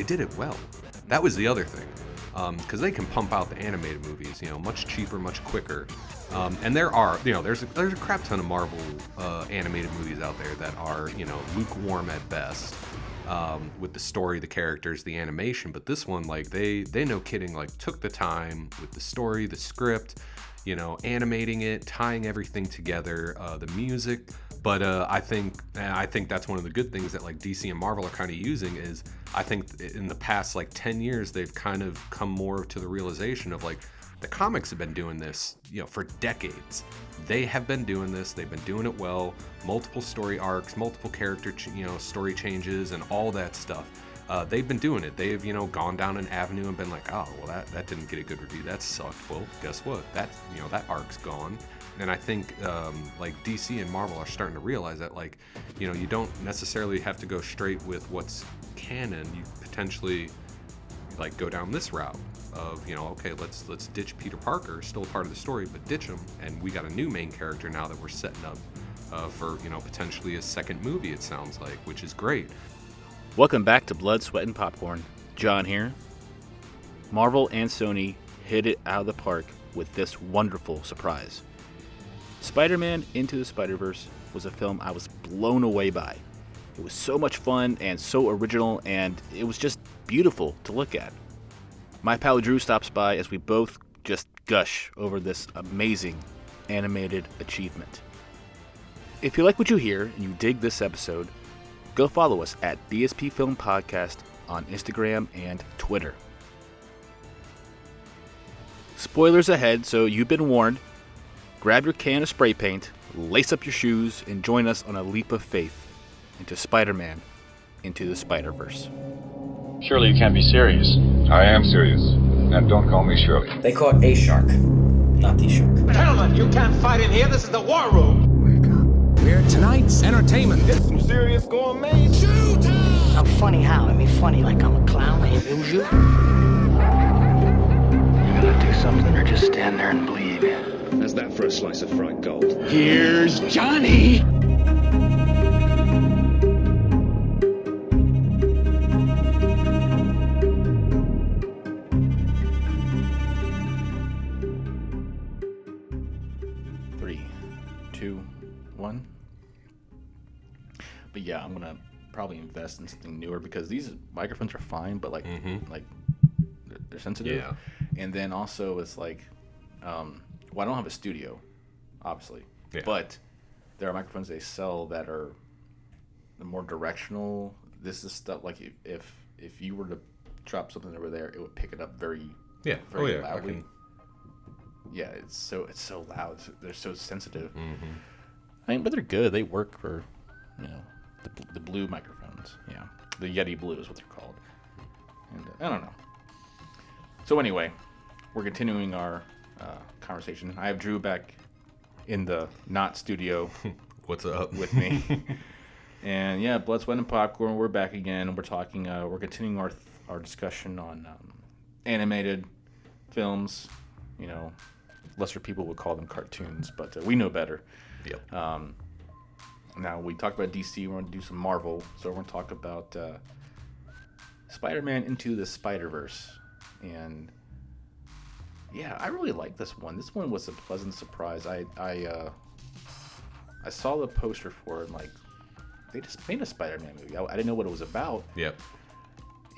they did it well. That was the other thing, because they can pump out the animated movies, you know, much cheaper, much quicker. Um, and there are, you know, there's a, there's a crap ton of Marvel uh, animated movies out there that are, you know, lukewarm at best um, with the story, the characters, the animation. But this one, like they they no kidding, like took the time with the story, the script, you know, animating it, tying everything together, uh, the music. But uh, I think I think that's one of the good things that like DC and Marvel are kind of using is I think in the past like 10 years they've kind of come more to the realization of like the comics have been doing this, you know, for decades. They have been doing this. They've been doing it well. Multiple story arcs, multiple character, ch- you know, story changes, and all that stuff. Uh, they've been doing it. They've, you know, gone down an avenue and been like, oh, well, that, that didn't get a good review. That sucked. Well, guess what? That, you know, that arc's gone. And I think um, like DC and Marvel are starting to realize that, like, you know, you don't necessarily have to go straight with what's canon. You potentially like go down this route of you know okay let's let's ditch Peter Parker still part of the story but ditch him and we got a new main character now that we're setting up uh, for you know potentially a second movie it sounds like which is great Welcome back to Blood, Sweat, and Popcorn. John here. Marvel and Sony hit it out of the park with this wonderful surprise. Spider Man Into the Spider Verse was a film I was blown away by. It was so much fun and so original, and it was just beautiful to look at. My pal Drew stops by as we both just gush over this amazing animated achievement. If you like what you hear and you dig this episode, go follow us at BSP Film Podcast on Instagram and Twitter. Spoilers ahead, so you've been warned. Grab your can of spray paint, lace up your shoes, and join us on a leap of faith into Spider Man into the Spider Verse. Surely you can't be serious. I am serious. And don't call me Shirley. They caught a shark, not the shark. Gentlemen, you can't fight in here. This is the war room. Wake up. We're tonight's entertainment. It's some serious gourmet. I'm funny how? I mean, funny like I'm a clown. I amuse you. You gonna do something or just stand there and bleed? How's that for a slice of fried gold? Here's Johnny. Three, two, one. But yeah, I'm gonna probably invest in something newer because these microphones are fine, but like, like they're, they're sensitive. Yeah. And then also it's like, um, well, I don't have a studio, obviously, Yeah. but there are microphones they sell that are more directional. This is stuff like if if, if you were to drop something over there, it would pick it up very yeah oh very yeah loudly. can, Yeah, it's so it's so loud. They're so sensitive. Mm-hmm. I mean, but they're good. They work for, you know, the, the blue microphones. Yeah, the Yeti Blue is what they're called. And uh, I don't know. So anyway, we're continuing our uh, conversation. I have Drew back in the not studio what's up with me. and yeah, blood, sweat, and popcorn. We're back again. We're talking. Uh, we're continuing our our discussion on um, animated films. You know, lesser people would call them cartoons, but uh, we know better. yep Um, now we talked about DC. We're going to do some Marvel, so we're going to talk about uh, Spider-Man into the Spider-Verse, and yeah, I really like this one. This one was a pleasant surprise. I I uh, I saw the poster for it, and like they just made a Spider-Man movie. I, I didn't know what it was about, yep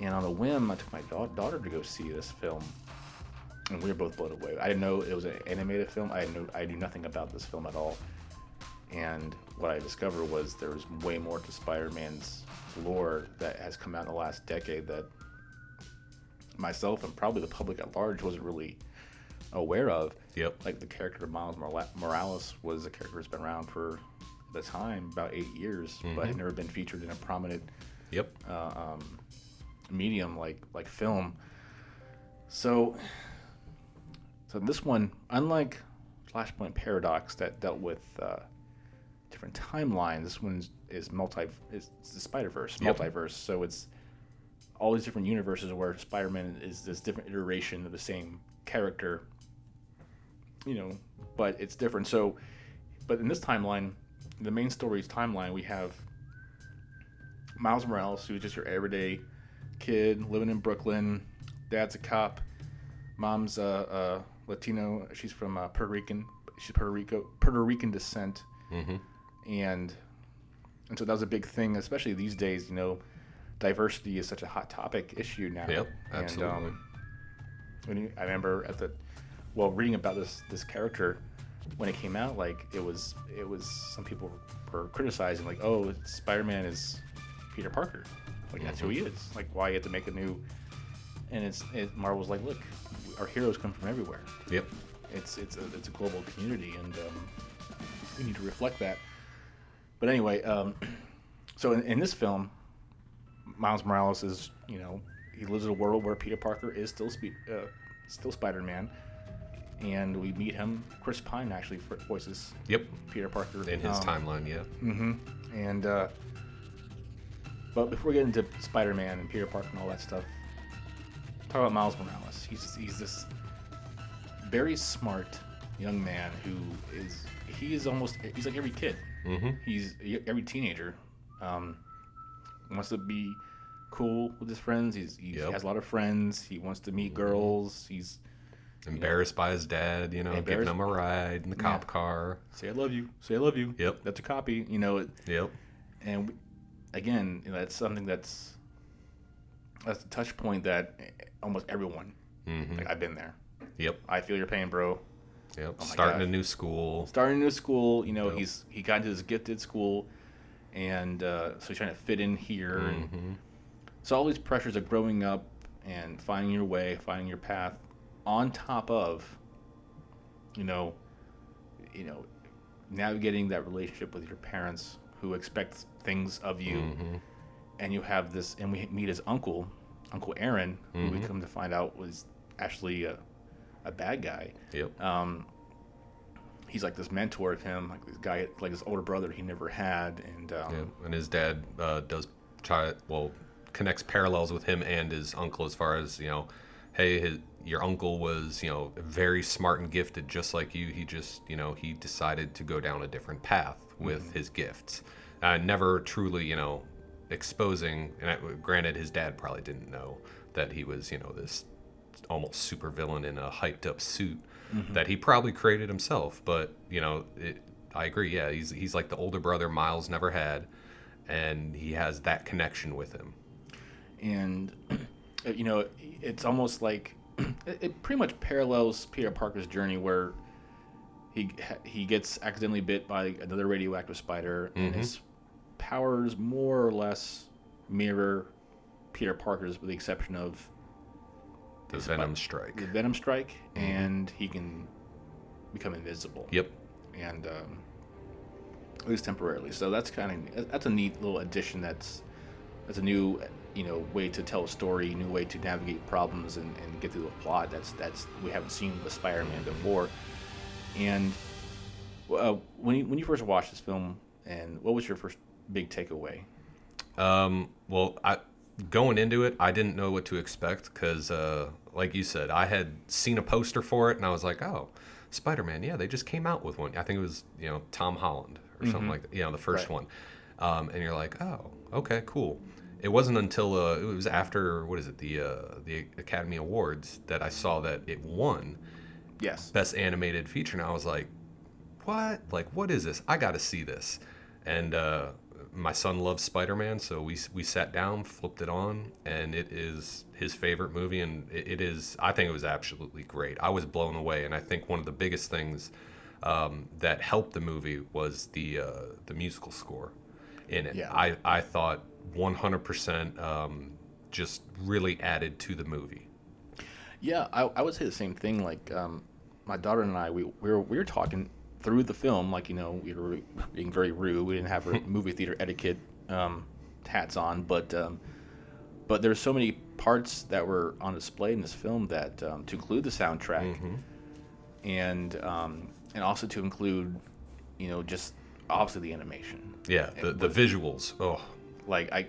and on a whim, I took my da- daughter to go see this film, and we were both blown away. I didn't know it was an animated film. I knew I knew nothing about this film at all, and what I discovered was there was way more to Spider-Man's lore that has come out in the last decade that myself and probably the public at large wasn't really aware of. Yep. Like the character of Miles Morales was a character that's been around for the time about eight years, but had mm-hmm. never been featured in a prominent yep uh, um, medium like like film. So, so this one, unlike Flashpoint Paradox that dealt with uh, different timelines, this one is multi is the Spider Verse Yep. multiverse. So it's all these different universes where Spider-Man is this different iteration of the same character. You know, but it's different. So, but in this timeline, the main story's timeline, we have Miles Morales, who's just your everyday kid living in Brooklyn. Dad's a cop. Mom's uh, uh, Latino. She's from uh, Puerto Rican. She's Puerto Rico Puerto Rican descent. Mm-hmm. And and so that was a big thing, especially these days. You know, diversity is such a hot topic issue now. Yep, absolutely. And, um, when you, I remember at the well reading about this this character when it came out, like it was it was some people were criticizing like, oh, Spider Man is Peter Parker, like that's who he is. Like why you have to make a new? And it's it, Marvel's like, look, our heroes come from everywhere. Yep. It's it's a it's a global community, and um, we need to reflect that. But anyway, um, so in, in this film, Miles Morales is you know he lives in a world where Peter Parker is still spe- uh, still Spider Man, and we meet him. Chris Pine actually voices Yep. Peter Parker In his Um, timeline, yeah. Mm-hmm. And uh, but before we get into Spider-Man and Peter Parker and all that stuff, talk about Miles Morales. He's he's this very smart young man who is he is almost he's like every kid. Mm-hmm. He's every teenager. Um, wants to be cool with his friends. He's, he Yep. has a lot of friends. He wants to meet girls. He's Embarrassed by his dad, you know, giving him a ride in the cop car. say I love you. Say I love you. Yep. That's a copy. You know. It, Yep. and we- again, you know, that's something that's that's a touch point that almost everyone. Mm-hmm. Like I've been there. Yep. I feel your pain, bro. Yep. Oh Starting gosh. a new school. Starting a new school, you know, Yep. he's he got into this gifted school, and uh, so he's trying to fit in here, Mm-hmm. so all these pressures of growing up and finding your way, finding your path, on top of, you know, you know, navigating that relationship with your parents who expect things of you, Mm-hmm. and you have this, and we meet his uncle, Uncle Aaron, who we Mhm. come to find out was actually a, a bad guy. Yep. Um, he's like this mentor of him, like this guy, like his older brother he never had, and um, Yep. And his dad uh, does try well connects parallels with him and his uncle as far as you know. Hey, his, your uncle was you know very smart and gifted, just like you. He just you know he decided to go down a different path with Mm-hmm. his gifts. Uh, never truly you know exposing. And I, granted, his dad probably didn't know that he was you know this almost super villain in a hyped up suit Mm-hmm. that he probably created himself. But you know, it, I agree. Yeah, he's he's like the older brother Miles never had, and he has that connection with him. and you know it's almost like it, it pretty much parallels Peter Parker's journey where he he gets accidentally bit by another radioactive spider and Mhm. his powers more or less mirror Peter Parker's with the exception of The Venom spi- strike. the Venom strike and he can become invisible Yep. and um, at least temporarily. So that's kind of that's a neat little addition. That's that's a new you know way to tell a story, new way to navigate problems and, and get through a plot. That's that's we haven't seen with Spider-Man before. And uh, when you when you first watched this film, and what was your first big takeaway? Um, well, I going into it, I didn't know what to expect because, uh, like you said, I had seen a poster for it and I was like, oh, Spider Man. Yeah, they just came out with one. I think it was you know Tom Holland or something like that. You know, the first Right. one. Um, and you're like, oh, okay, cool. It wasn't until uh, it was after what is it the uh, the Academy Awards that I saw that it won Yes. best animated feature and i was like what? Like what is this? I gotta see this. And uh, my son loves spider-man so we, we sat down flipped it on and it is his favorite movie and it, it is i think it was absolutely great. I was blown away and i think one of the biggest things um, that helped the movie was the uh, the musical score in it. Yeah. I, I thought 100% um, just really added to the movie Yeah, I, I would say the same thing. Like um, my daughter and I, we, we were we were talking through the film. Like you know, we were being very rude. We didn't have our movie theater etiquette um, hats on, but um, but there's so many parts that were on display in this film that um, to include the soundtrack and um, and also to include, you know, just obviously the animation. yeah the, the visuals oh Like I.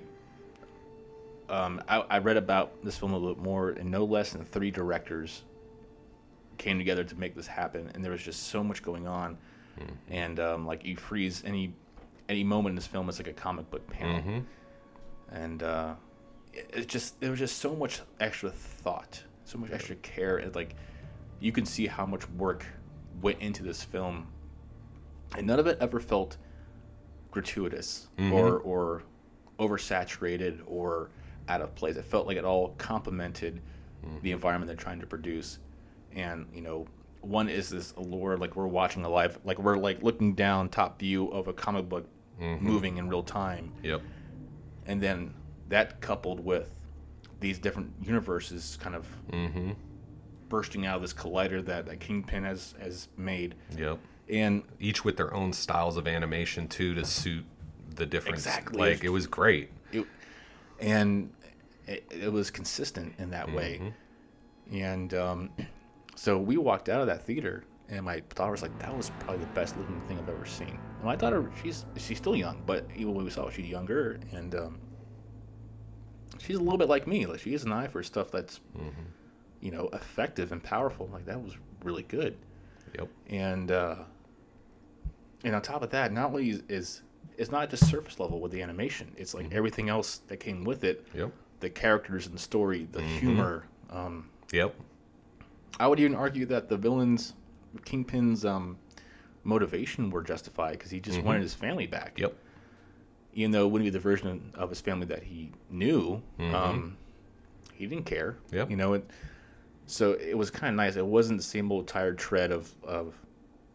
Um, I, I read about this film a little bit more, and no less than three directors came together to make this happen, and there was just so much going on, and um, like you freeze any any moment in this film, it's like a comic book panel, Mhm. and uh, it, it just there was just so much extra thought, so much extra care, and like you can see how much work went into this film, and none of it ever felt gratuitous or or oversaturated or out of place. It felt like it all complemented hmm. the environment they're trying to produce, and you know. One is this allure, like we're watching a live, like we're like looking down top view of a comic book mm-hmm. moving in real time Yep. and then that coupled with these different universes kind of mm-hmm. bursting out of this collider that, that Kingpin has has made, Yep. and Each with their own styles of animation too to suit the difference. Exactly. Like it was great. it, and it, it was consistent in that way, and um, so we walked out of that theater. And my daughter was like, "That was probably the best looking thing I've ever seen." And my daughter, she's she's still young, but even when we saw, her, she's younger, and um, she's a little bit like me. Like she has an eye for stuff that's, you know, effective and powerful. Like that was really good. Yep. and uh, and on top of that, not only is, is it's not just surface level with the animation; it's like everything else that came with it. Yep. The characters and the story, the humor. Um, Yep. I would even argue that the villains, Kingpin's um, motivation were justified because he just wanted his family back. Yep. Even though it wouldn't be the version of his family that he knew, um, he didn't care. Yep. You know it. So it was kind of nice. It wasn't the same old tired tread of of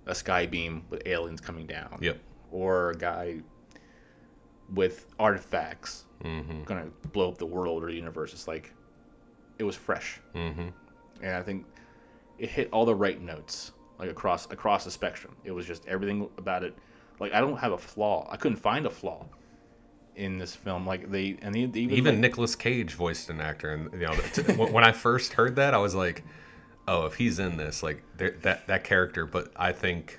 a sky beam with aliens coming down. Yep. Or a guy with artifacts Mm-hmm. gonna blow up the world or the universe. It's like it was fresh, Mm-hmm. and I think it hit all the right notes, like across across the spectrum. It was just everything about it. Like I don't have a flaw. I couldn't find a flaw in this film. Like they and they, they even, Even like, Nicolas Cage voiced an actor, and you know, t- when I first heard that, I was like, "Oh, if he's in this, like that that character." But I think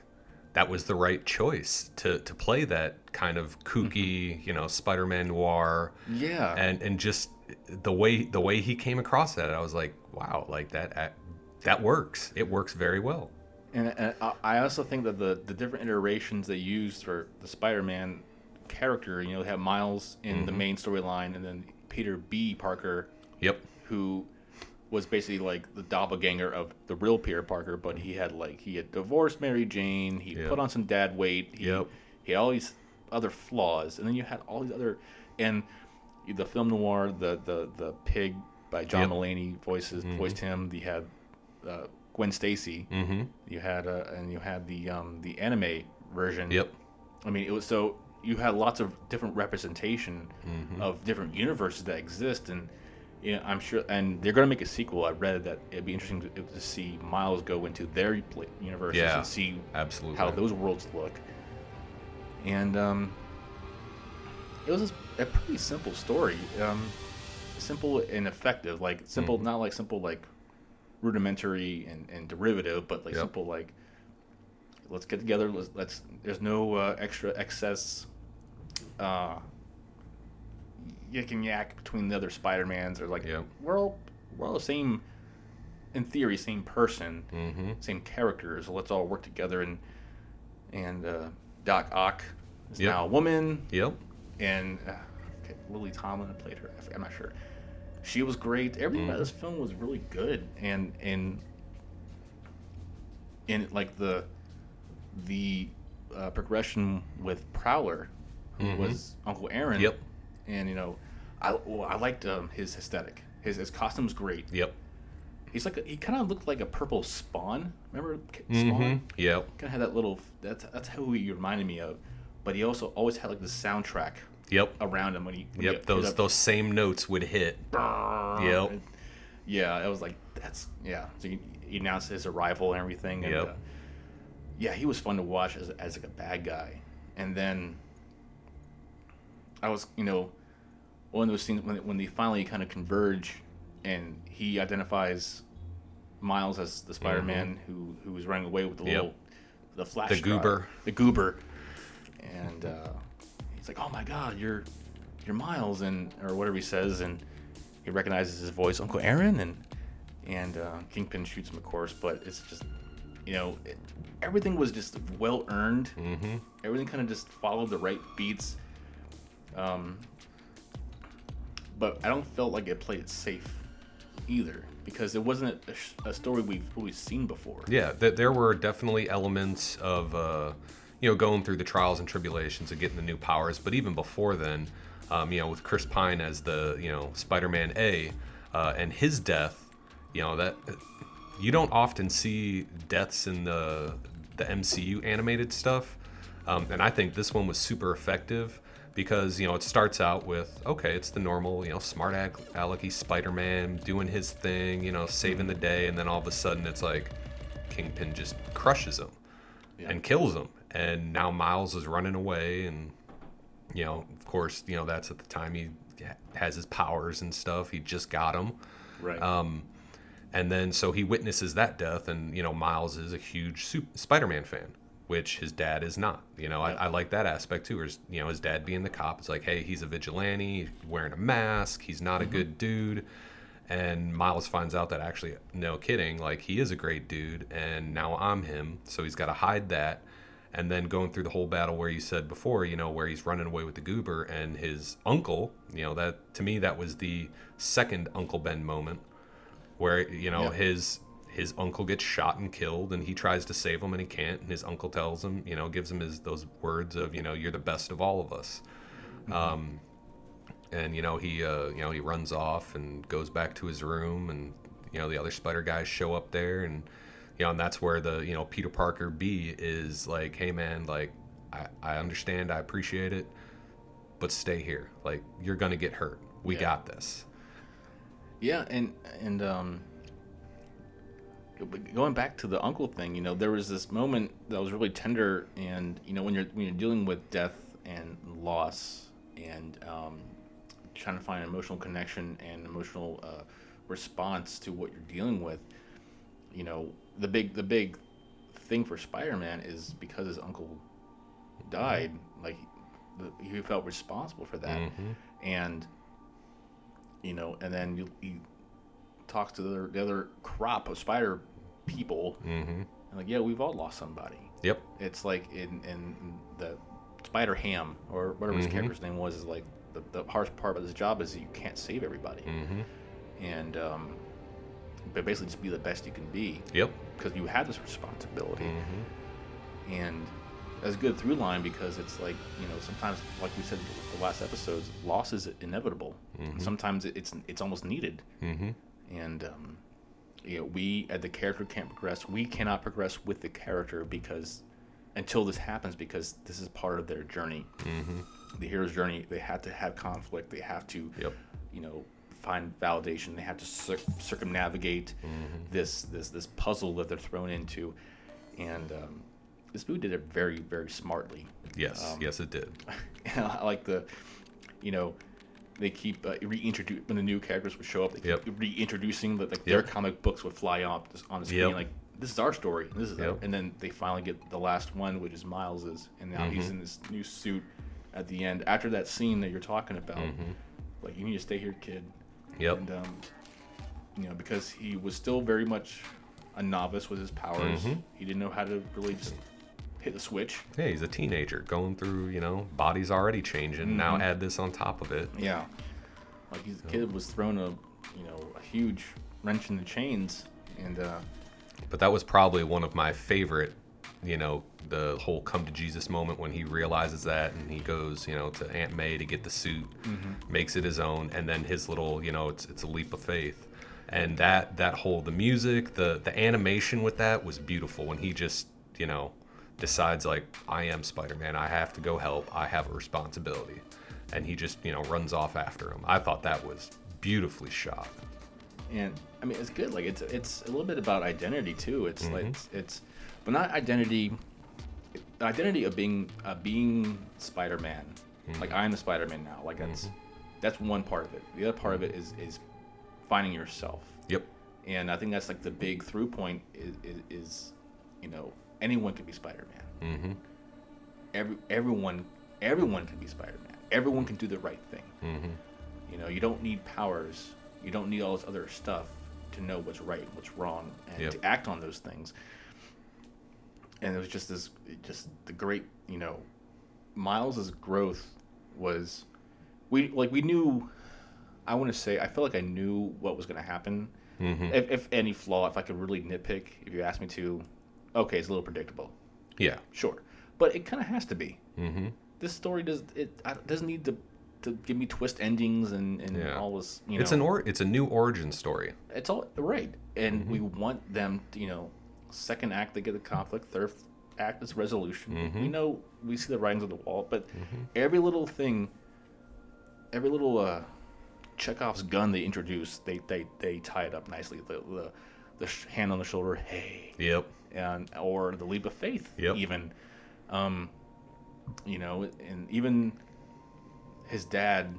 that was the right choice to to play that kind of kooky, mm-hmm. you know, Spider-Man noir, yeah, and and just the way the way he came across that, I was like, "Wow, like that that, works. It works very well." And, and I- also think that the, the different iterations they used for the Spider-Man character, you know, they have Miles in the mm-hmm. main storyline, and then Peter B. Parker, Yep. who was basically like the doppelganger of the real Peter Parker, but he had like he had divorced Mary Jane, he Yep. put on some dad weight, he, Yep. he had all these other flaws, and then you had all these other and the film noir, the the the pig by John Yep. Mm-hmm. Mulaney voices voiced him. You had uh, Gwen Stacy. Mm-hmm. You had uh, and you had the um, the anime version. Yep. I mean, it was so you had lots of different representation Mm-hmm. of different universes that exist, and you know, I'm sure, and they're gonna make a sequel. I read that it'd be interesting to, to see Miles go into their universes Yeah, and see absolutely. how those worlds look. And um, it was a pretty simple story, um, simple and effective. Like simple, Mm-hmm. not like simple like rudimentary and, and derivative, but like Yep. simple like let's get together. Let's, let's there's no uh, extra excess uh, yak and yak between the other Spider Mans. Or like Yep. we're all we're all the same. In theory, same person, Mm-hmm. same characters. So let's all work together and and uh, Doc Ock is Yep. now a woman, Yep. and uh, okay, Lily Tomlin played her. I'm not sure. She was great. Everything Mm. about this film was really good, and and and like the the uh, progression with Prowler, who was Uncle Aaron. Mm-hmm. Yep. And you know, I well, I liked um, his aesthetic. His his costume's great. Yep. He's like a, he kind of looked like a purple Spawn. Remember Spawn? Mm-hmm. Yep. kind of had that little that's that's who he reminded me of but he also always had like the soundtrack Yep. around him when he when Yep. he Those those same notes would hit. Yep. and- yeah it was like that's yeah so he, he announced his arrival and everything and Yep. uh, yeah he was fun to watch as, as like a bad guy and then i was you know one of those scenes when, when they finally kind of converge and he identifies miles as the spider-man who who was running away with the Mm-hmm. Yep. little the flash The drive, goober. the goober and uh, he's like oh my god you're you're miles and or whatever he says and he recognizes his voice uncle aaron and and uh, kingpin shoots him of course but it's just you know it, everything was just well earned but I don't feel like it played it safe either because it wasn't a, a story we've always seen before. Yeah, th- there were definitely elements of, uh, you know, going through the trials and tribulations of getting the new powers. But even before then, um, you know, with Chris Pine as the, you know, Spider-Man A, uh, and his death, you know, that you don't often see deaths in the the MCU animated stuff. Um, and I think this one was super effective because you know it starts out with okay, it's the normal you know smart alecky Spider-Man doing his thing, you know saving the day, and then all of a sudden it's like Kingpin just crushes him and kills him, and now Miles is running away, and you know of course you know that's at the time he has his powers and stuff. He just got him. Right. Um, and then so he witnesses that death, and you know Miles is a huge Spider-Man fan, which his dad is not. You know, I, I like that aspect too. Whereas you know his dad being the cop, it's like, hey, he's a vigilante, he's wearing a mask, he's not a mm-hmm. good dude. And Miles finds out that actually, no kidding, like he is a great dude, and now I'm him. So he's got to hide that. And then going through the whole battle where you said before, you know, where he's running away with the goober and his uncle, you know, that to me that was the second Uncle Ben moment where you know his his uncle gets shot and killed and he tries to save him and he can't and his uncle tells him you know gives him his those words of you know you're the best of all of us. Um and you know he uh you know he runs off and goes back to his room and you know the other spider guys show up there and you know and that's where the you know peter parker b is like hey man like i i understand i appreciate it but stay here. Like you're gonna get hurt. We Yeah. got this. Yeah, and and um, going back to the uncle thing, you know, there was this moment that was really tender, and you know, when you're when you're dealing with death and loss, and um, trying to find an emotional connection and emotional uh, response to what you're dealing with, you know, the big the big thing for Spider-Man is because his uncle died, like the, he felt responsible for that, and you know, and then you, he talks to the other, the other crop of spider people, mm-hmm and like, yeah, we've all lost somebody. yep It's like in, in the Spider Ham or whatever his Mhm. character's name was is like the, the harsh part of his job is that you can't save everybody, mm-hmm and um, but basically just be the best you can be yep because you have this responsibility, mm-hmm and that's a good through line because it's like you know sometimes like we said the last episodes, loss is inevitable. Mhm. Sometimes it's it's almost needed. mm-hmm and um, you know, we at the character can't progress. We cannot progress with the character because until this happens, because this is part of their journey, mm-hmm the hero's journey. They have to have conflict. They have to, Yep. you know, find validation. They have to cir- circumnavigate this this this puzzle that they're thrown into, and um, this movie did it very very smartly. yes Um, yes it did I like the, you know, they keep uh, reintroduce when the new characters would show up. They keep Yep. reintroducing that like their comic books would fly up on the screen Yep. like this is our story. and This is Yep. and then they finally get the last one, which is Miles's, and now he's Mhm. in this new suit at the end. After that scene that you're talking about, Mhm. like you need to stay here, kid. Yep. And um, you know because he was still very much a novice with his powers. Mhm. He didn't know how to really just hit the switch. yeah he's a teenager going through you know body's already changing now Mhm. add this on top of it Yeah. Like he's, the kid was thrown a, you know, a huge wrench in the chains, and uh, but that was probably one of my favorite you know the whole come to jesus moment when he realizes that and he goes you know to aunt may to get the suit makes it his own and then his little you know it's it's a leap of faith and that that whole the music the the animation with that was beautiful when he just you know decides like i am spider-man i have to go help i have a responsibility and he just you know runs off after him i thought that was beautifully shot and I mean it's good. Like it's it's a little bit about identity too. It's like Mhm. it's, it's but not identity. The identity of being uh, being Spider-Man. Like I'm the Spider-Man now. Like that's that's one part of it. The other part of it is is finding yourself. yep And I think that's like the big through point is, is, is you know anyone can be Spider-Man. mm-hmm Every everyone everyone can be Spider-Man. Everyone can do the right thing. mm-hmm You know, you don't need powers. You don't need all this other stuff to know what's right and what's wrong and Yep. to act on those things. And it was just this, just the great, you know, Miles's growth was, we like we knew. I want to say I feel like I knew what was going to happen. Mm-hmm. If, if any flaw, if I could really nitpick, if you asked me to, okay, it's a little predictable, Yeah. sure, but it kind of has to be. Mm-hmm. This story does it I- doesn't need to to give me twist endings and, and Yeah. all this. You know, It's an or it's a new origin story. it's all right, and Mm-hmm. we want them. To, you know, second act they get the conflict, third act is resolution. Mm-hmm. We know we see the writings on the wall, but every little thing, every little uh, Chekhov's gun they introduce, they they they tie it up nicely. The the, the hand on the shoulder, hey, Yep. And or the leap of faith, Yep. even. Um, you know, and even his dad,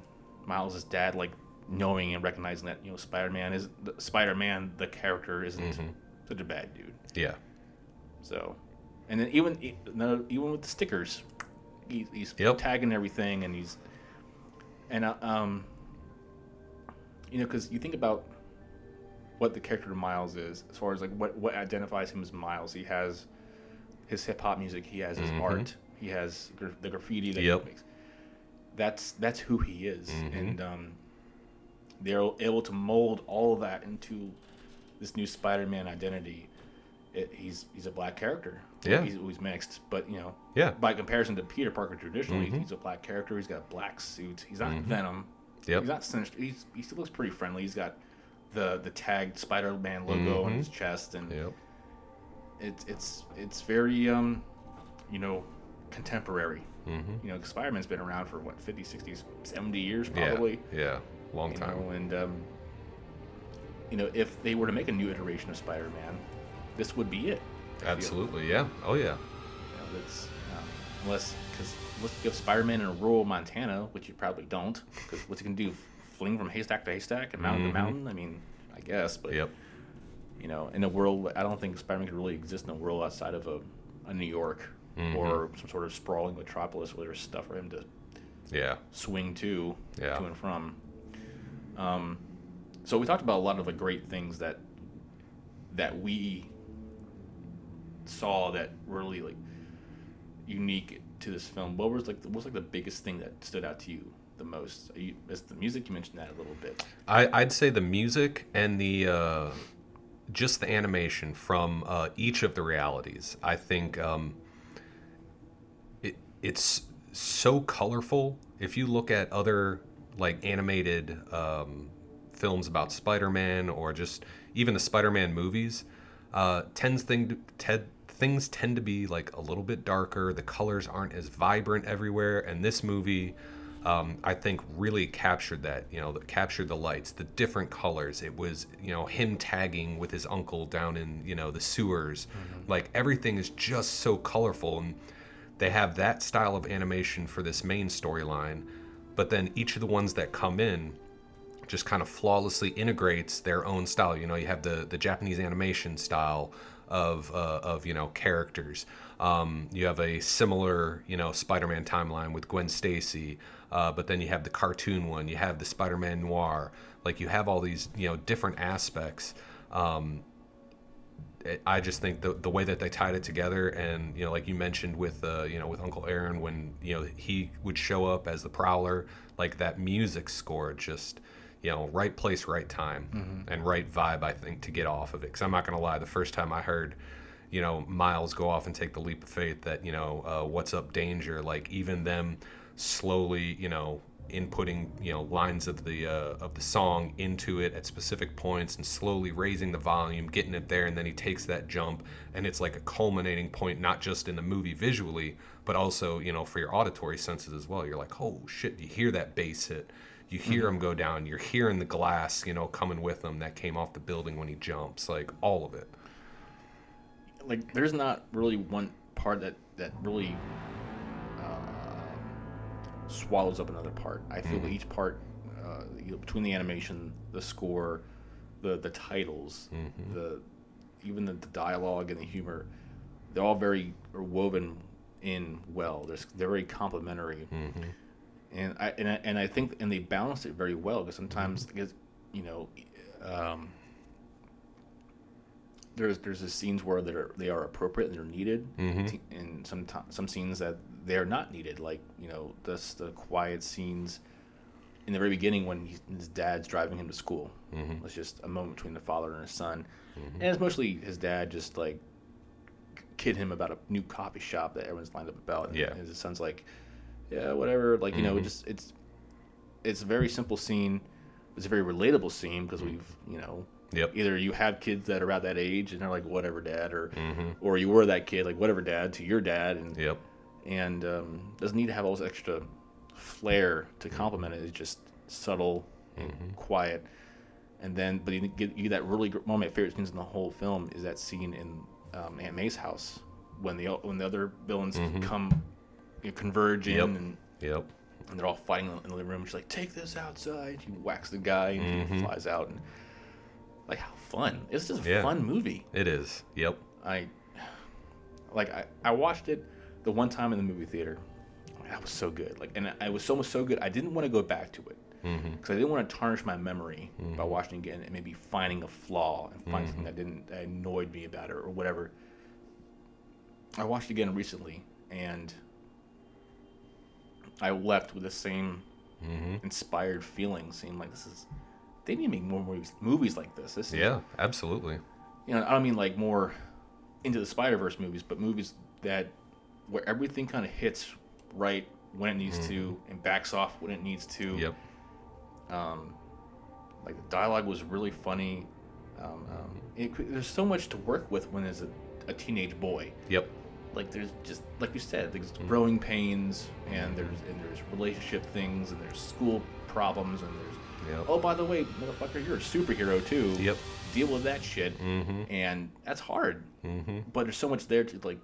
miles's dad, like knowing and recognizing that you know Spider-Man is Spider-Man, the character isn't Mm-hmm. such a bad dude. Yeah. So, and then even even with the stickers, he, he's Yep. tagging everything, and he's and uh, um, you know, because you think about what the character of Miles is, as far as like what what identifies him as Miles. He has his hip hop music, he has his art, he has gra- the graffiti that Mm-hmm. Yep. he makes. That's that's who he is, Mm-hmm. and um, they're able to mold all of that into this new Spider-Man identity. It, he's he's a black character. Yeah. he's, he's mixed, but you know, Yeah. By comparison to Peter Parker, traditionally he's a black character. He's got a black suit. He's not Venom. Yep. He's not sinister. He's, he still looks pretty friendly. He's got the the tagged Spider-Man logo on his chest, and Yep. it's it's it's very um, you know, contemporary. Mm-hmm. You know, Spider-Man's been around for what 50, 60, 70 years probably Yeah. Long time. know, and um, you know, if they were to make a new iteration of Spider-Man, this would be it. Absolutely. Yeah. Oh yeah. That's um, unless because let's give Spider-Man in rural Montana, which you probably don't, because what's he gonna do? Fling from haystack to haystack and mountain to mountain? I mean, I guess, but Mm-hmm. Yep. you know, in a world, I don't think Spider-Man could really exist in a world outside of a, a New York Mm-hmm. or some sort of sprawling metropolis where there's stuff for him to Yeah. swing to Yeah. to and from. Um, so we talked about a lot of the great things that that we saw that were really like unique to this film. What was like what was like the biggest thing that stood out to you the most? Are you, is the music you mentioned that a little bit? I, I'd say the music and the uh, just the animation from uh, each of the realities. I think um, it it's so colorful. If you look at other like animated um, films about Spider-Man or just even the Spider-Man movies, uh, tends thing Ted things tend to be like a little bit darker. The colors aren't as vibrant everywhere, and this movie um, I think really captured that. You know, captured the lights, the different colors. It was you know him tagging with his uncle down in you know the sewers. Like everything is just so colorful, and they have that style of animation for this main storyline. But then each of the ones that come in just kind of flawlessly integrates their own style. You know, you have the the Japanese animation style of uh, of you know characters. Um, you have a similar you know Spider-Man timeline with Gwen Stacy, uh, but then you have the cartoon one. You have the Spider-Man noir. Like you have all these you know different aspects. Um, I just think the the way that they tied it together, and you know, like you mentioned with uh, you know with Uncle Aaron, when you know he would show up as the Prowler, like that music score, just you know, right place, right time, and right vibe. I think to get off of it, because I'm not gonna lie, the first time I heard, you know, Miles go off and take the leap of faith, that you know, uh, what's up, danger, like even them slowly, you know, inputting you know lines of the uh, of the song into it at specific points and slowly raising the volume getting it there and then he takes that jump. And it's like a culminating point not just in the movie visually but also you know for your auditory senses as well. You're like oh shit you hear that bass hit. You hear him go down. You're hearing the glass you know coming with him that came off the building when he jumps like all of it. Like, there's not really one part that that really swallows up another part. I feel mm. each part, uh, you know, between the animation, the score, the the titles, mm-hmm. the even the, the dialogue and the humor, they're all very are woven in well. There's they're very complementary, mm-hmm. and I and I, and I think and they balance it very well because sometimes mm-hmm. because you know. Um, there's there's the scenes where they're they are appropriate and they're needed, t- and some some scenes that they are not needed, like you know just the quiet scenes in the very beginning when he's, his dad's driving him to school. Mm-hmm. It's just a moment between the father and his son, mm-hmm. and it's mostly his dad just like kid him about a new coffee shop that everyone's lined up about. And Yeah. his son's like, yeah, whatever. Like you know, it just it's it's a very simple scene. It's a very relatable scene because we've you know Yep. either you have kids that are at that age and they're like whatever dad or or you were that kid like whatever dad to your dad and Yep. And um, doesn't need to have all this extra flair to complement it. It's just subtle and quiet. And then, but you get, you get that really one of my favorite scenes in the whole film is that scene in um, Aunt May's house when the when the other villains come you know, converge in Yep. and, Yep. and they're all fighting in the living room. She's like, "Take this outside." She whacks the guy and he flies out and like how fun! It's just a Yeah. fun movie. It is. Yep. I like I, I watched it the one time in the movie theater. That was so good. Like, and it was so much so good. I didn't want to go back to it mm-hmm. because I didn't want to tarnish my memory mm-hmm. by watching it again and maybe finding a flaw and finding something that mm-hmm. didn't that annoyed me about it or whatever. I watched it again recently and I left with the same inspired feeling, seeing like this is. They need to make more movies, movies like this. This is Yeah. Absolutely. you know, I don't mean like more into the Spider Verse movies, but movies that where everything kind of hits right when it needs to and backs off when it needs to. Yep. Um, Like the dialogue was really funny. Um, um, it, there's so much to work with when there's a, a teenage boy. Yep. Like there's just like you said, there's growing pains and there's and there's relationship things and there's school problems and there's Yep. oh by the way, motherfucker, you're a superhero too. Yep. Deal with that shit, mm-hmm. and that's hard. Mm-hmm. But there's so much there to like,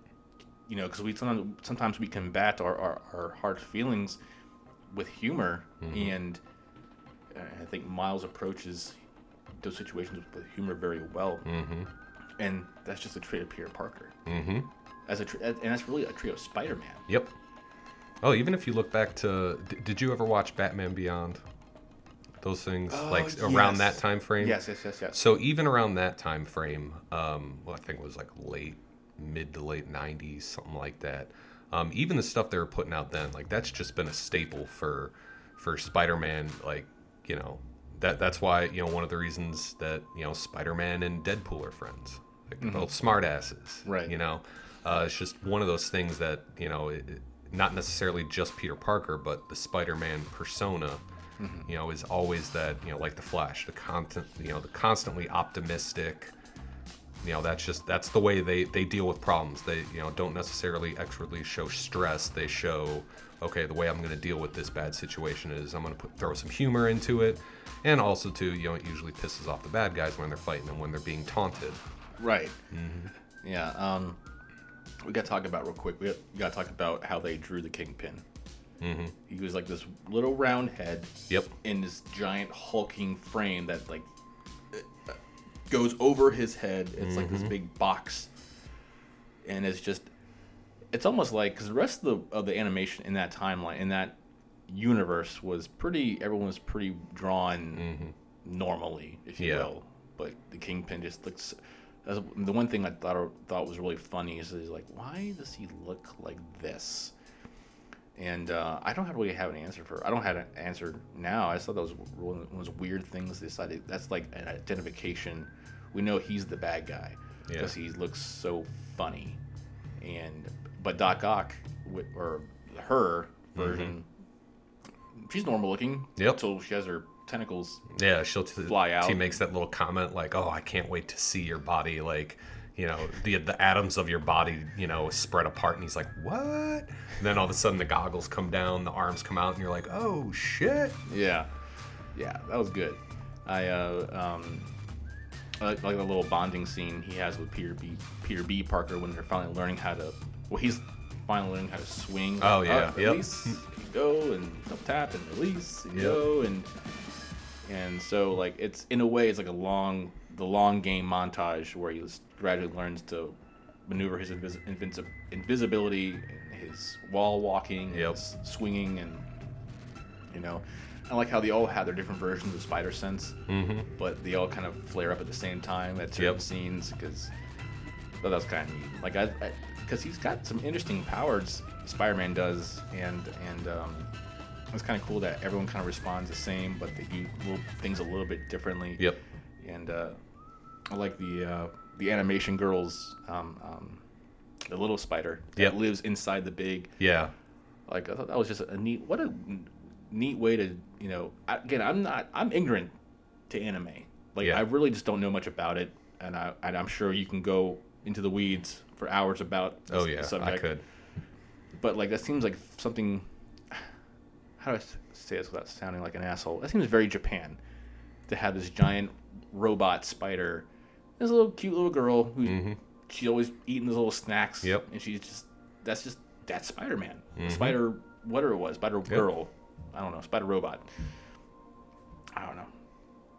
you know, because we sometimes sometimes we combat our, our, our hard feelings with humor, and uh, I think Miles approaches those situations with humor very well, mm-hmm. and that's just a trait of Peter Parker. Mm-hmm. As a tr- and that's really a trait of Spider-Man. Yep. Oh, even if you look back to, d- did you ever watch Batman Beyond? Those things, like around that time frame. Yes, yes, yes, yes. So even around that time frame, um, well, I think it was like late, mid to late '90s, something like that. Um, even the stuff they were putting out then, like that's just been a staple for for Spider-Man. Like you know, that that's why you know one of the reasons that you know Spider-Man and Deadpool are friends. Like they're both smartasses, Right. You know, uh, it's just one of those things that you know, it, not necessarily just Peter Parker, but the Spider-Man persona you know, is always that, you know, like the Flash, the constant, you know, the constantly optimistic. You know, that's just that's the way they they deal with problems. They, you know, don't necessarily externally show stress. They show, okay, the way I'm going to deal with this bad situation is I'm going to put throw some humor into it, and also too, you know, it usually pisses off the bad guys when they're fighting and when they're being taunted. Right. Yeah. Um, we got to talk about real quick. We got to talk about how they drew the kingpin. Mm-hmm. He was like this little round head. Yep. In this giant hulking frame that like goes over his head. It's like this mm-hmm. big box, and it's just. It's almost like because the rest of the of the animation in that timeline in that universe was pretty. Everyone was pretty drawn mm-hmm. normally, if you Yeah. will. But the kingpin just looks. That's the one thing I thought thought was really funny is he's like, why does he look like this? And uh, I don't really have an answer for. I don't have an answer now. I just thought that was one of those weird things. They decided that's like an identification. We know he's the bad guy Yeah. because he looks so funny. And but Doc Ock or her version, she's normal looking. Mm-hmm. Yep. Until she has her tentacles. Yeah, she'll t- Fly out. She makes that little comment like, "Oh, I can't wait to see your body." Like, you know, the the atoms of your body, you know, spread apart. And he's like, "What?" And then all of a sudden, the goggles come down, the arms come out, and you're like, "Oh shit!" Yeah, yeah, that was good. I uh, um, I like, like the little bonding scene he has with Peter B. Peter B. Parker when they're finally learning how to. Well, he's finally learning how to swing. Oh, yeah, Up, yep. release, and go and up tap and release and Yep. go and and so like it's in a way it's like a long the long game montage where he gradually learns to maneuver his invis- invinci- invisibility and his wall walking, Yep. his swinging and you know i like how they all have their different versions of spider sense Mm-hmm. but they all kind of flare up at the same time at certain Yep. scenes because but that's kind of neat like i because he's got some interesting powers spider-man does and and um It's kind of cool that everyone kind of responds the same, but they do little things a little bit differently. Yep. And uh, I like the uh, the animation girls, um, um, the little spider that Yep. lives inside the big. Yeah. Like I thought that was just a neat, what a neat way to, you know. Again, I'm not, I'm ignorant to anime. Like Yeah. I really just don't know much about it, and I, and I'm sure you can go into the weeds for hours about. Oh this yeah, I subject. could. But like that seems like something. How do I say this without sounding like an asshole? That seems very Japan, to have this giant robot spider. This little cute little girl who she's always eating those little snacks. Mm-hmm. Yep. Mm-hmm. And she's just that's just that's Spider Man. Spider whatever it was, Spider Girl. I don't know, Spider Robot. I don't know.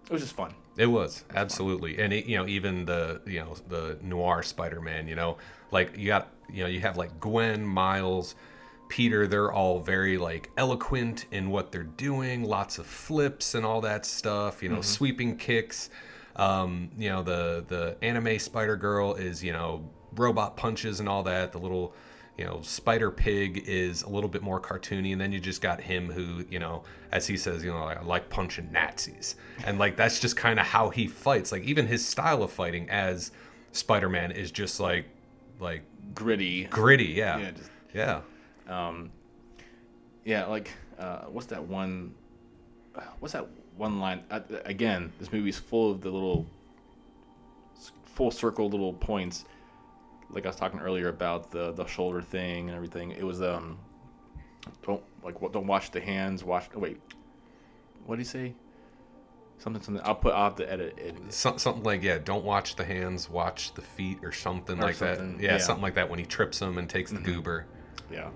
It was just fun. It was absolutely, and it, you know, even the you know the noir Spider-Man, you know, like you got you know you have like Gwen, Miles, Peter. They're all very like eloquent in what they're doing. Lots of flips and all that stuff. You know, sweeping kicks. Um, you know, the the anime Spider Girl is you know robot punches and all that. The little you know, Spider Pig is a little bit more cartoony, and then you just got him who, you know, as he says, you know, like, I like punching Nazis, and like that's just kind of how he fights. Like even his style of fighting as Spider Man is just like, like Gritty. gritty, yeah, Yeah, just- yeah, Um, yeah, like uh, what's that one? What's that one line? Uh, again, this movie's full of the little full circle little points. Like I was talking earlier about the the shoulder thing and everything. It was um, don't like don't wash the hands. Wash. Oh, wait, what did he say? Something something. I'll put. Have to edit it. Some, something like yeah, don't watch the hands, watch the feet, or something Or like something, that. Yeah, yeah. something like that when he trips him and takes the goober. Yeah.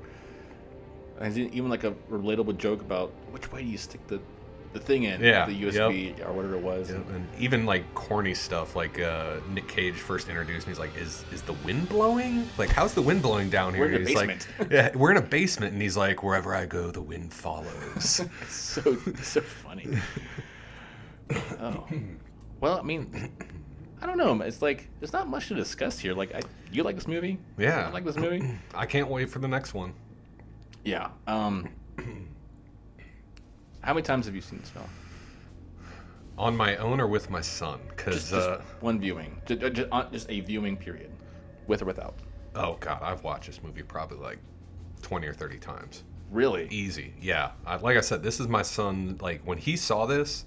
And even like a relatable joke about which way do you stick the the thing in? Yeah, The USB or whatever it was. And even like corny stuff, like uh, Nick Cage first introduced me. He's like, "Is is the wind blowing? Like, how's the wind blowing down here?" We're in a he's basement. like, "Yeah, we're in a basement." And he's like, "Wherever I go, the wind follows." so so funny. oh, well, I mean, I don't know. It's like there's not much to discuss here. Like, I you like this movie? Yeah. I like this movie. I can't wait for the next one. Yeah. Um. How many times have you seen this film? On my own or with my son? Because uh, one viewing. Just, just, uh, just a viewing period, with or without. oh god, I've watched this movie probably like twenty or thirty times. Really? Easy, yeah. I, like I said, this is my son. Like when he saw this,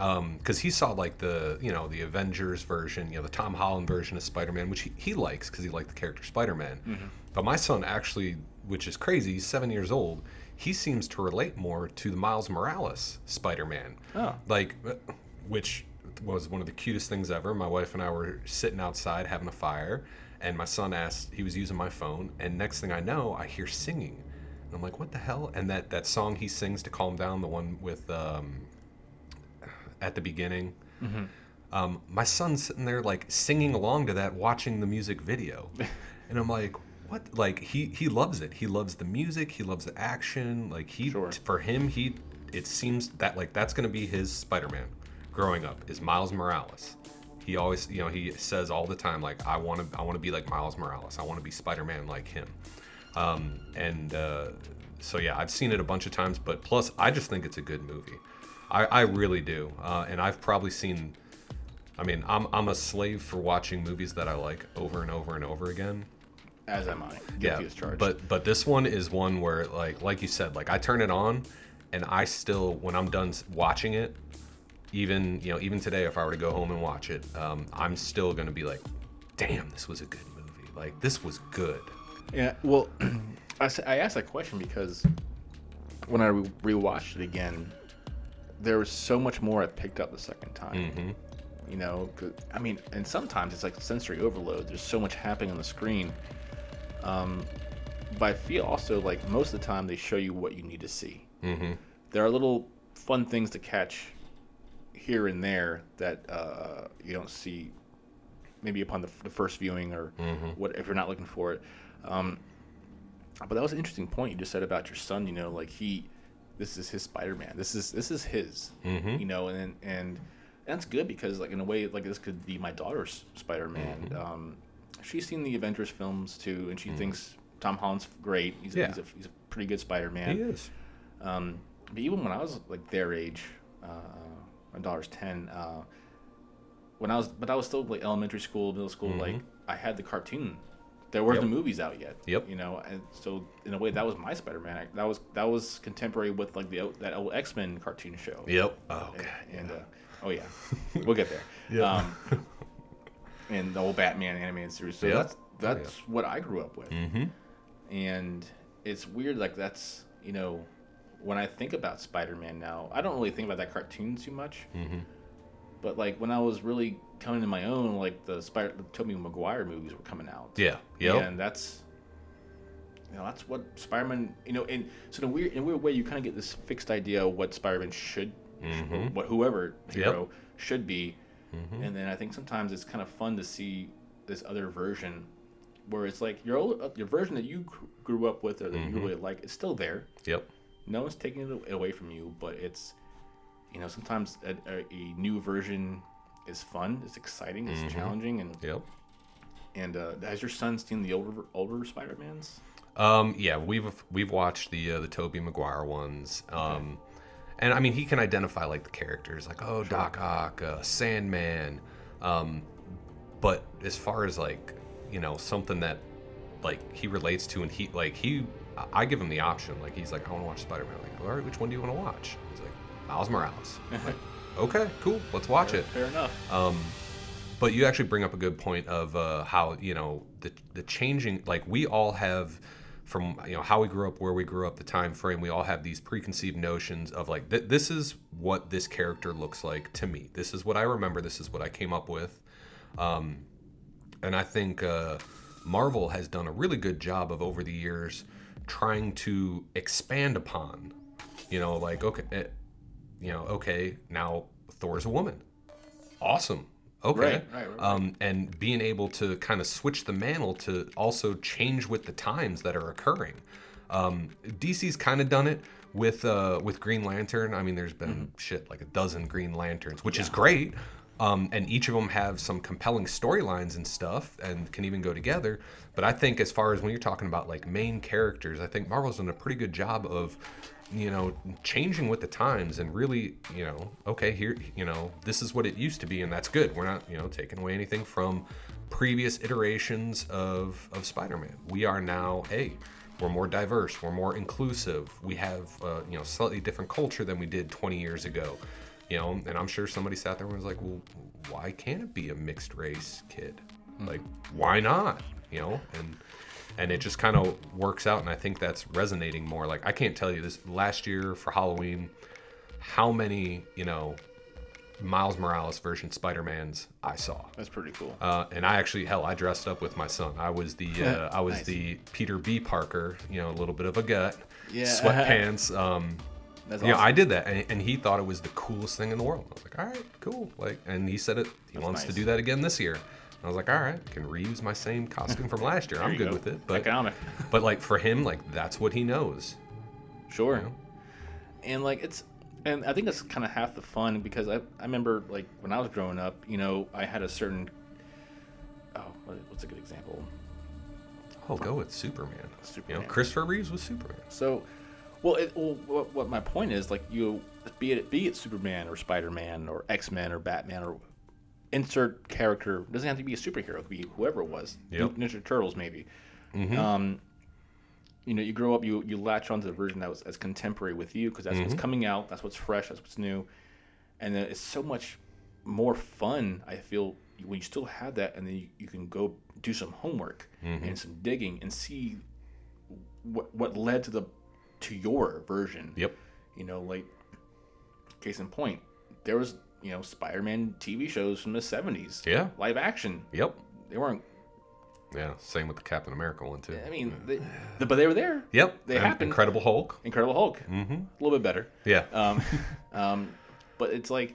um, because he saw like the you know the Avengers version, you know the Tom Holland version of Spider-Man, which he, he likes because he liked the character Spider-Man. Mm-hmm. But my son actually, which is crazy, he's seven years old. He seems to relate more to the Miles Morales Spider-Man. Oh. Like, uh, which was one of the cutest things ever. My wife and I were sitting outside having a fire, and my son asked, he was using my phone, and next thing I know, I hear singing. And I'm like, what the hell? And that, that song he sings to calm down, the one with um, at the beginning. Um, my son's sitting there like singing along to that, watching the music video, and I'm like, what? Like he he loves it. He loves the music. He loves the action. Like he Sure. for him he it seems that like that's gonna be his Spider-Man growing up is Miles Morales. He always you know he says all the time like I want to I want to be like Miles Morales. I want to be Spider-Man like him. Um, and uh, so yeah, I've seen it a bunch of times, but plus I just think it's a good movie. I, I really do, uh, and I've probably seen. I mean, I'm I'm a slave for watching movies that I like over and over and over again. As am I. Guilty as charged. But but this one is one where like like you said, like I turn it on, and I still when I'm done watching it, even you know even today if I were to go home and watch it, um, I'm still gonna be like, damn, this was a good movie. Like this was good. Yeah, well, I, I asked that question because when I re- rewatched it again, there was so much more I picked up the second time. You know, I mean, and sometimes it's like sensory overload. There's so much happening on the screen. Um, but I feel also like most of the time they show you what you need to see. Mm-hmm. There are little fun things to catch here and there that uh, you don't see maybe upon the, the first viewing or what if you're not looking for it. Um, but that was an interesting point you just said about your son. You know, like he, this is his Spider-Man. This is this is his. You know, and and that's good because like in a way like this could be my daughter's Spider-Man. Um, she's seen the Avengers films too, and she thinks Tom Holland's great. He's, a, Yeah. he's, a, he's a pretty good Spider-Man. He is. Um, but even when I was like their age, uh, my daughter's ten. Uh, when I was, but I was still like elementary school, middle school. Like I had the cartoon. There weren't Yep. the movies out yet. Yep. You know, and so in a way, that was my Spider-Man. That was that was contemporary with like the that old X-Men cartoon show. Yep. Oh, And, God. and, uh, oh yeah, we'll get there. Yeah. Um, and the old Batman animated series. So Yep. that's Oh, that's what I grew up with. Mm-hmm. And it's weird, like that's you know, when I think about Spider-Man now, I don't really think about that cartoon too much. Mm-hmm. But like when I was really coming to my own, like the Spider, the Tobey Maguire movies were coming out. Yeah. yeah. And that's you know that's what Spider-Man. You know, and so in a weird in a weird way, you kind of get this fixed idea of what Spider-Man should, Mhm. what whoever Yep. should be, Mhm. and then I think sometimes it's kind of fun to see this other version, where it's like your old, uh, your version that you grew up with or that Mhm. you really like is still there. Yep. No one's taking it away from you, but it's you know sometimes a, a, a new version is fun, it's exciting, it's Mhm. challenging, and Yep. and uh, has your son seen the older older Spider Mans? Um, yeah, we've we've watched the uh, the Tobey Maguire ones. Um, and I mean he can identify like the characters, like oh Doc Ock, uh, Sandman. Um, but as far as like you know something that like he relates to, and he like he, I give him the option. Like he's like I want to watch Spider Man. Like all right, which one do you want to watch? He's like Miles Morales. I'm like, okay, cool, let's watch it. Fair enough. Um, but you actually bring up a good point of uh, how you know the the changing. Like we all have from you know how we grew up, where we grew up, the time frame. We all have these preconceived notions of like th- this is what this character looks like to me. This is what I remember. This is what I came up with. Um, and I think uh, Marvel has done a really good job of over the years trying to expand upon, you know, like okay, eh, you know, okay, now Thor's a woman, awesome, okay, Right, right, right, Um, and being able to kind of switch the mantle to also change with the times that are occurring. Um, DC's kind of done it with uh, with Green Lantern. I mean, there's been Mm-hmm. shit like a dozen Green Lanterns, which is great. Um, and each of them have some compelling storylines and stuff, and can even go together. But I think, as far as when you're talking about like main characters, I think Marvel's done a pretty good job of, you know, changing with the times and really, you know, okay, here, you know, this is what it used to be, and that's good. We're not, you know, taking away anything from previous iterations of of Spider-Man. We are now, hey, we're more diverse, we're more inclusive. We have, uh, you know, slightly different culture than we did 20 years ago. You know, and I'm sure somebody sat there and was like, well, why can't it be a mixed race kid? Like, why not? You know, and and it just kind of works out, and I think that's resonating more. Like, I can't tell you this last year for Halloween, how many, you know, Miles Morales version Spider-Mans I saw. That's pretty cool. Uh, and I actually, hell, I dressed up with my son. I was the, uh, I was Nice. the Peter B. Parker. You know, a little bit of a gut, Yeah. sweatpants. Um, That's you know, awesome. I did that, and, and he thought it was the coolest thing in the world. I was like, all right, cool. Like, and he said it. He That's wants to do that again this year. And I was like, all right, can reuse my same costume from last year. I'm good go. with it. But Economic. but like for him, like that's what he knows. Sure. You know? And like it's and I think that's kind of half the fun because I, I remember like when I was growing up, you know, I had a certain oh, what's a good example? Oh, go with Superman. You Superman. know, Christopher Reeves was Superman. So, well, it, well what, what my point is, like you, be it be it Superman or Spider Man or X Men or Batman or insert character it doesn't have to be a superhero. It could be whoever it was. Yep. Ninja Turtles maybe. Mhm. Um, you know, you grow up, you you latch onto the version that was as contemporary with you because that's what's Mhm. coming out, that's what's fresh, that's what's new, and then it's so much more fun. I feel when you still have that, and then you, you can go do some homework Mhm. and some digging and see what what led to the to your version. Yep. You know, like case in point, there was you know Spider-Man TV shows from the '70s. Yeah. live action. Yep. They weren't. Yeah. Same with the Captain America one too. I mean, they, but they were there. Yep. they and happened. Incredible Hulk. Incredible Hulk. Mm-hmm. A little bit better. Yeah. Um, um, but it's like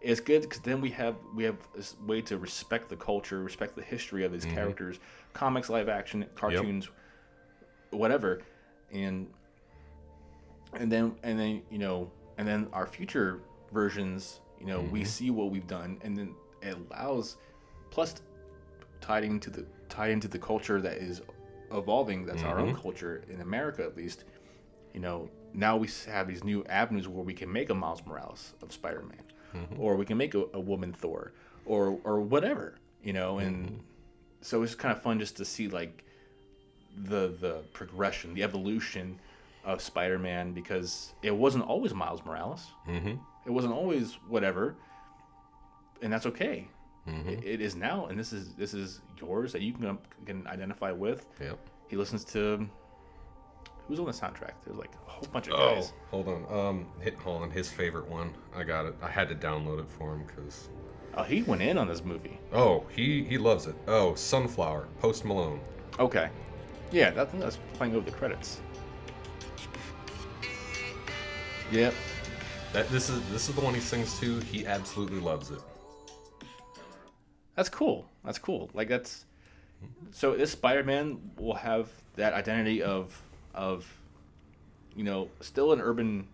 it's good because then we have we have this way to respect the culture, respect the history of these Mhm. characters, comics, live action, cartoons, whatever, and and then and then you know and then our future versions, you know, we Mhm. see what we've done, and then it allows plus tied into the tied into the culture that is evolving. That's our own Mhm. culture in America, at least. You know, now we have these new avenues where we can make a Miles Morales of Spider-Man, Mm-hmm. or we can make a, a woman Thor, or or whatever, you know. And Mm-hmm. so it's kind of fun just to see like the the progression, the evolution of Spider-Man because it wasn't always Miles Morales. Mm-hmm. It wasn't always whatever, and that's okay. Mm-hmm. It, it is now, and this is this is yours that you can can identify with. Yep. He listens to who's on the soundtrack. There's like a whole bunch of Oh, guys. hold on. Um, hit hold on. His favorite one. I got it. I had to download it for him because. Oh, he went in on this movie. Oh, he he loves it. Oh, Sunflower, Post Malone. Okay, yeah, that, that's playing over the credits. Yep. That this is this is the one he sings to. He absolutely loves it. That's cool. That's cool. Like that's so this Spider-Man will have that identity of of you know still an urban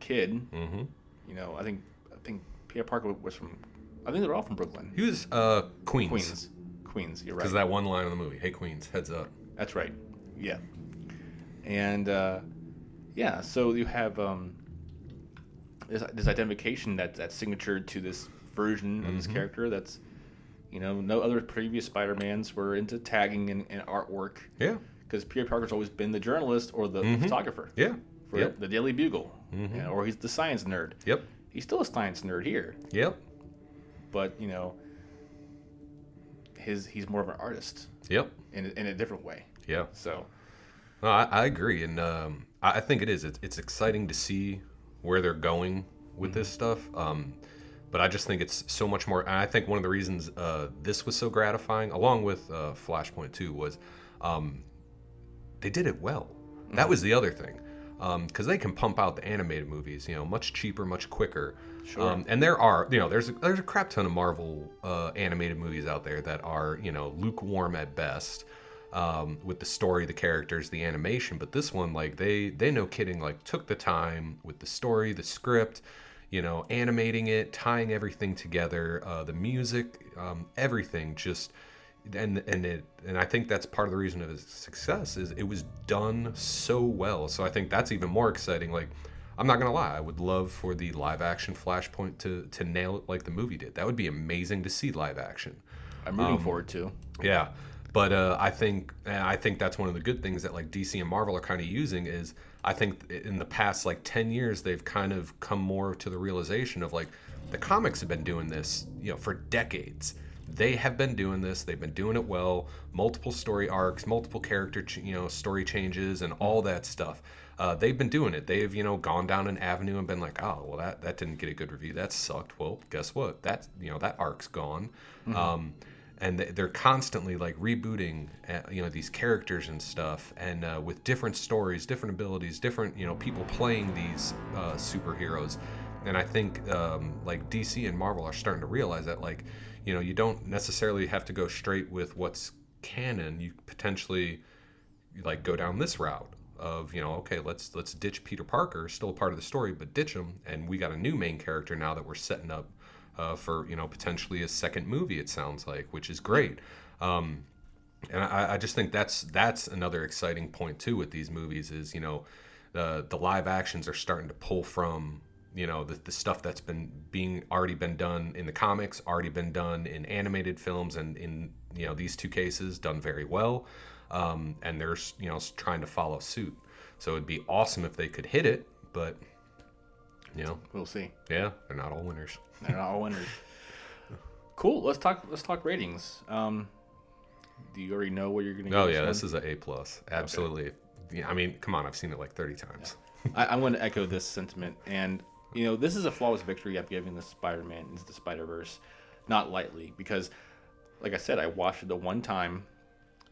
kid. Mm-hmm. You know, I think I think Peter Parker was from. I think they're all from Brooklyn. He was uh Queens. Queens. Queens. You're right. Because that one line in the movie, "Hey Queens, heads up." That's right. Yeah. And uh, yeah, so you have um, this, this identification that that's signature to this version of this mm-hmm. character. That's you know no other previous Spider Mans were into tagging and, and artwork Yeah. because Peter Parker's always been the journalist or the mm-hmm. photographer. Yeah. For Yep. the Daily Bugle, mm-hmm. Yeah, or he's the science nerd. Yep. He's still a science nerd here, Yep. but you know, his he's more of an artist Yep. in, a- in a different way. Yeah. So No, I, I agree, and um, I, I think it is. It's, it's exciting to see where they're going with this stuff. Um, but I just think it's so much more. And I think one of the reasons uh, this was so gratifying, along with uh, Flashpoint too, was um, they did it well. That was the other thing, because they can pump out the animated movies, you know, much cheaper, much quicker. Sure. Um, and there are, you know, there's a, there's a crap ton of Marvel uh, animated movies out there that are, you know, lukewarm at best um, with the story, the characters, the animation. But this one, like they they no kidding, like took the time with the story, the script, you know, animating it, tying everything together, uh, the music, um, everything just. And and it and I think that's part of the reason of its success is it was done so well. So I think that's even more exciting. Like I'm not gonna lie, I would love for the live action Flashpoint to to nail it like the movie did. That would be amazing to see live action. I'm rooting forward to. Yeah, but uh, I think I think that's one of the good things that like DC and Marvel are kind of using is I think in the past like ten years they've kind of come more to the realization of like the comics have been doing this you know for decades. They have been doing this. They've been doing it well. Multiple story arcs, multiple character ch- you know story changes, and all that stuff. Uh, they've been doing it. They've you know gone down an avenue and been like, oh well that that didn't get a good review. That sucked. Well, guess what? That you know that arc's gone. Um, and they- they're constantly like rebooting uh, you know these characters and stuff and uh, with different stories different abilities different you know people playing these uh, superheroes. And i think um, like dc and marvel are starting to realize that like you know you don't necessarily have to go straight with what's canon. You potentially like go down this route of you know okay let's let's ditch peter parker still a part of the story but ditch him and we got a new main character now that we're setting up uh, for you know potentially a second movie it sounds like which is great. Um, and I, I just think that's that's another exciting point too with these movies is you know the the live actions are starting to pull from you know the, the stuff that's been being already been done in the comics already been done in animated films and in you know these two cases done very well. Um, and they're you know trying to follow suit. So it'd be awesome if they could hit it but you know We'll see. yeah they're not all winners They're not all winners. cool. Let's talk. Let's talk ratings. Um, do you already know what you're gonna? oh give yeah one? this is a a plus absolutely yeah, i mean come on i've seen it like 30 times I, I'm going to echo this sentiment, and you know, this is a flawless victory I'm giving the Spider-Man into the Spider-Verse, not lightly, because, like I said, I watched it the one time,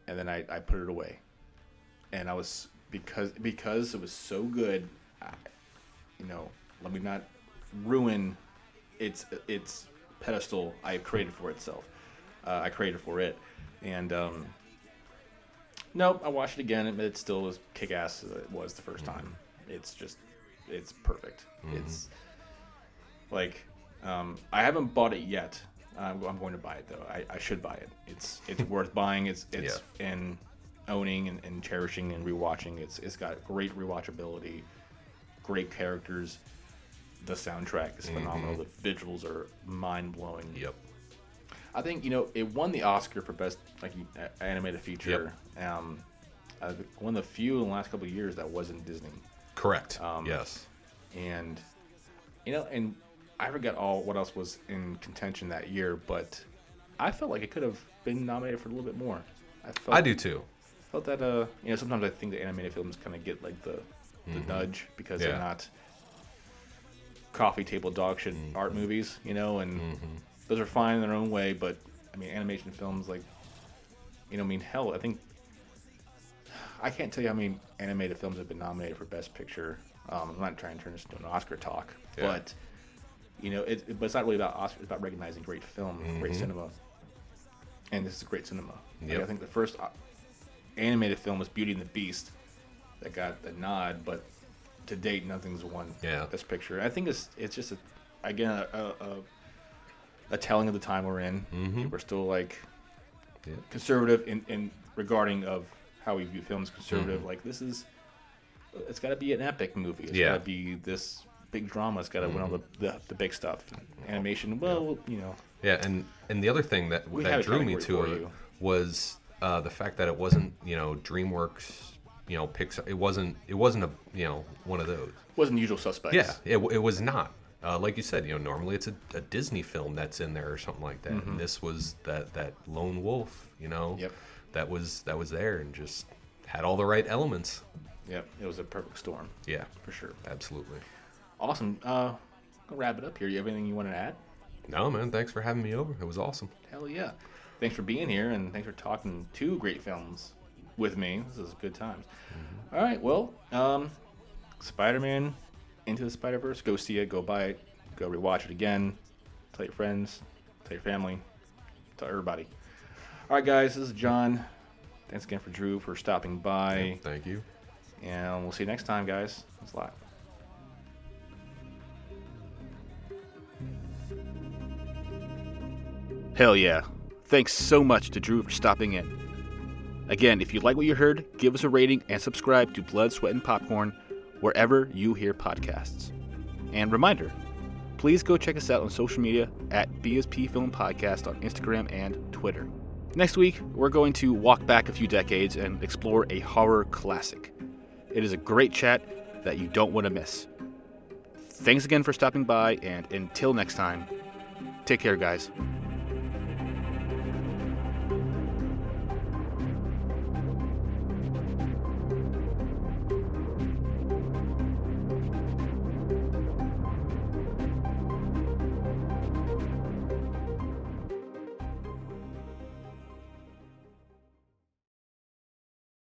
and then I, I put it away, and I was because because it was so good, I, you know, let me not ruin its its pedestal I created for itself. Uh, I created for it, and um, nope, I watched it again, and it still was kick ass as it was the first time. It's just, it's perfect. It's like, um, I haven't bought it yet. I'm, I'm going to buy it though. I, I should buy it. It's it's worth buying. It's it's and owning and, and cherishing and rewatching. It's it's got great rewatchability. great characters. The soundtrack is phenomenal. The visuals are mind blowing. Yep. I think you know it won the Oscar for best like animated feature. Um, uh, one of the few in the last couple of years that wasn't Disney, Correct. Um, yes. and you know, and I forgot all what else was in contention that year, but I felt like it could have been nominated for a little bit more. I felt I do too. I felt that uh you know sometimes I think the animated films kind of get like the the nudge because Yeah. they're not coffee table dog shit art movies, you know, and those are fine in their own way. But I mean, animation films like you know, I mean, hell, I think I can't tell you how many animated films have been nominated for Best Picture. Um, I'm not trying to turn this into an Oscar talk, Yeah. but you know, it, it- but it's not really about Oscar. It's about recognizing great film, great cinema, and this is great cinema. Like, I think the first uh, animated film was Beauty and the Beast that got the nod, but to date, nothing's won Yeah. Best Picture. I think it's it's just a, again a, a, a, telling of the time we're in. Mm-hmm. We're still like Yeah. conservative in, in regarding of how we view films. Conservative, like this is it's got to be an epic movie. It's Mm-hmm. Yeah. Mm-hmm. got to be this big drama. It's got to win all the, the the big stuff. Animation, well, you know, Yeah, and and the other thing that We that drew me to it you. was uh, the fact that it wasn't you know DreamWorks, you know Pixar. It wasn't it wasn't a you know one of those. wasn't Usual Suspects. Yeah, it, it was not. Uh, like you said, you know, normally it's a, a Disney film that's in there or something like that. And this was that that lone wolf, you know, Mm-hmm. Yep. that was that was there and just had all the right elements. Yep, it was a perfect storm Yeah, for sure. absolutely. Awesome. Uh, I'll wrap it up here. You have anything you want to add? No, man, thanks for having me over. It was awesome. Hell yeah. Thanks for being here and thanks for talking two great films with me. This is good times. All right, well, um, Spider Man Into the Spider Verse. Go see it, go buy it, go rewatch it again. Tell your friends, tell your family, tell everybody. All right, guys, this is John. Thanks again for Drew for stopping by. Thank you. And we'll see you next time, guys. Thanks a lot. Hell yeah. Thanks so much to Drew for stopping in. Again, if you like what you heard, give us a rating and subscribe to Blood, Sweat, and Popcorn wherever you hear podcasts. And reminder, please go check us out on social media at BSP Film Podcast on Instagram and Twitter. Next week, we're going to walk back a few decades and explore a horror classic. It is a great chat that you don't want to miss. Thanks again for stopping by, and until next time, take care, guys.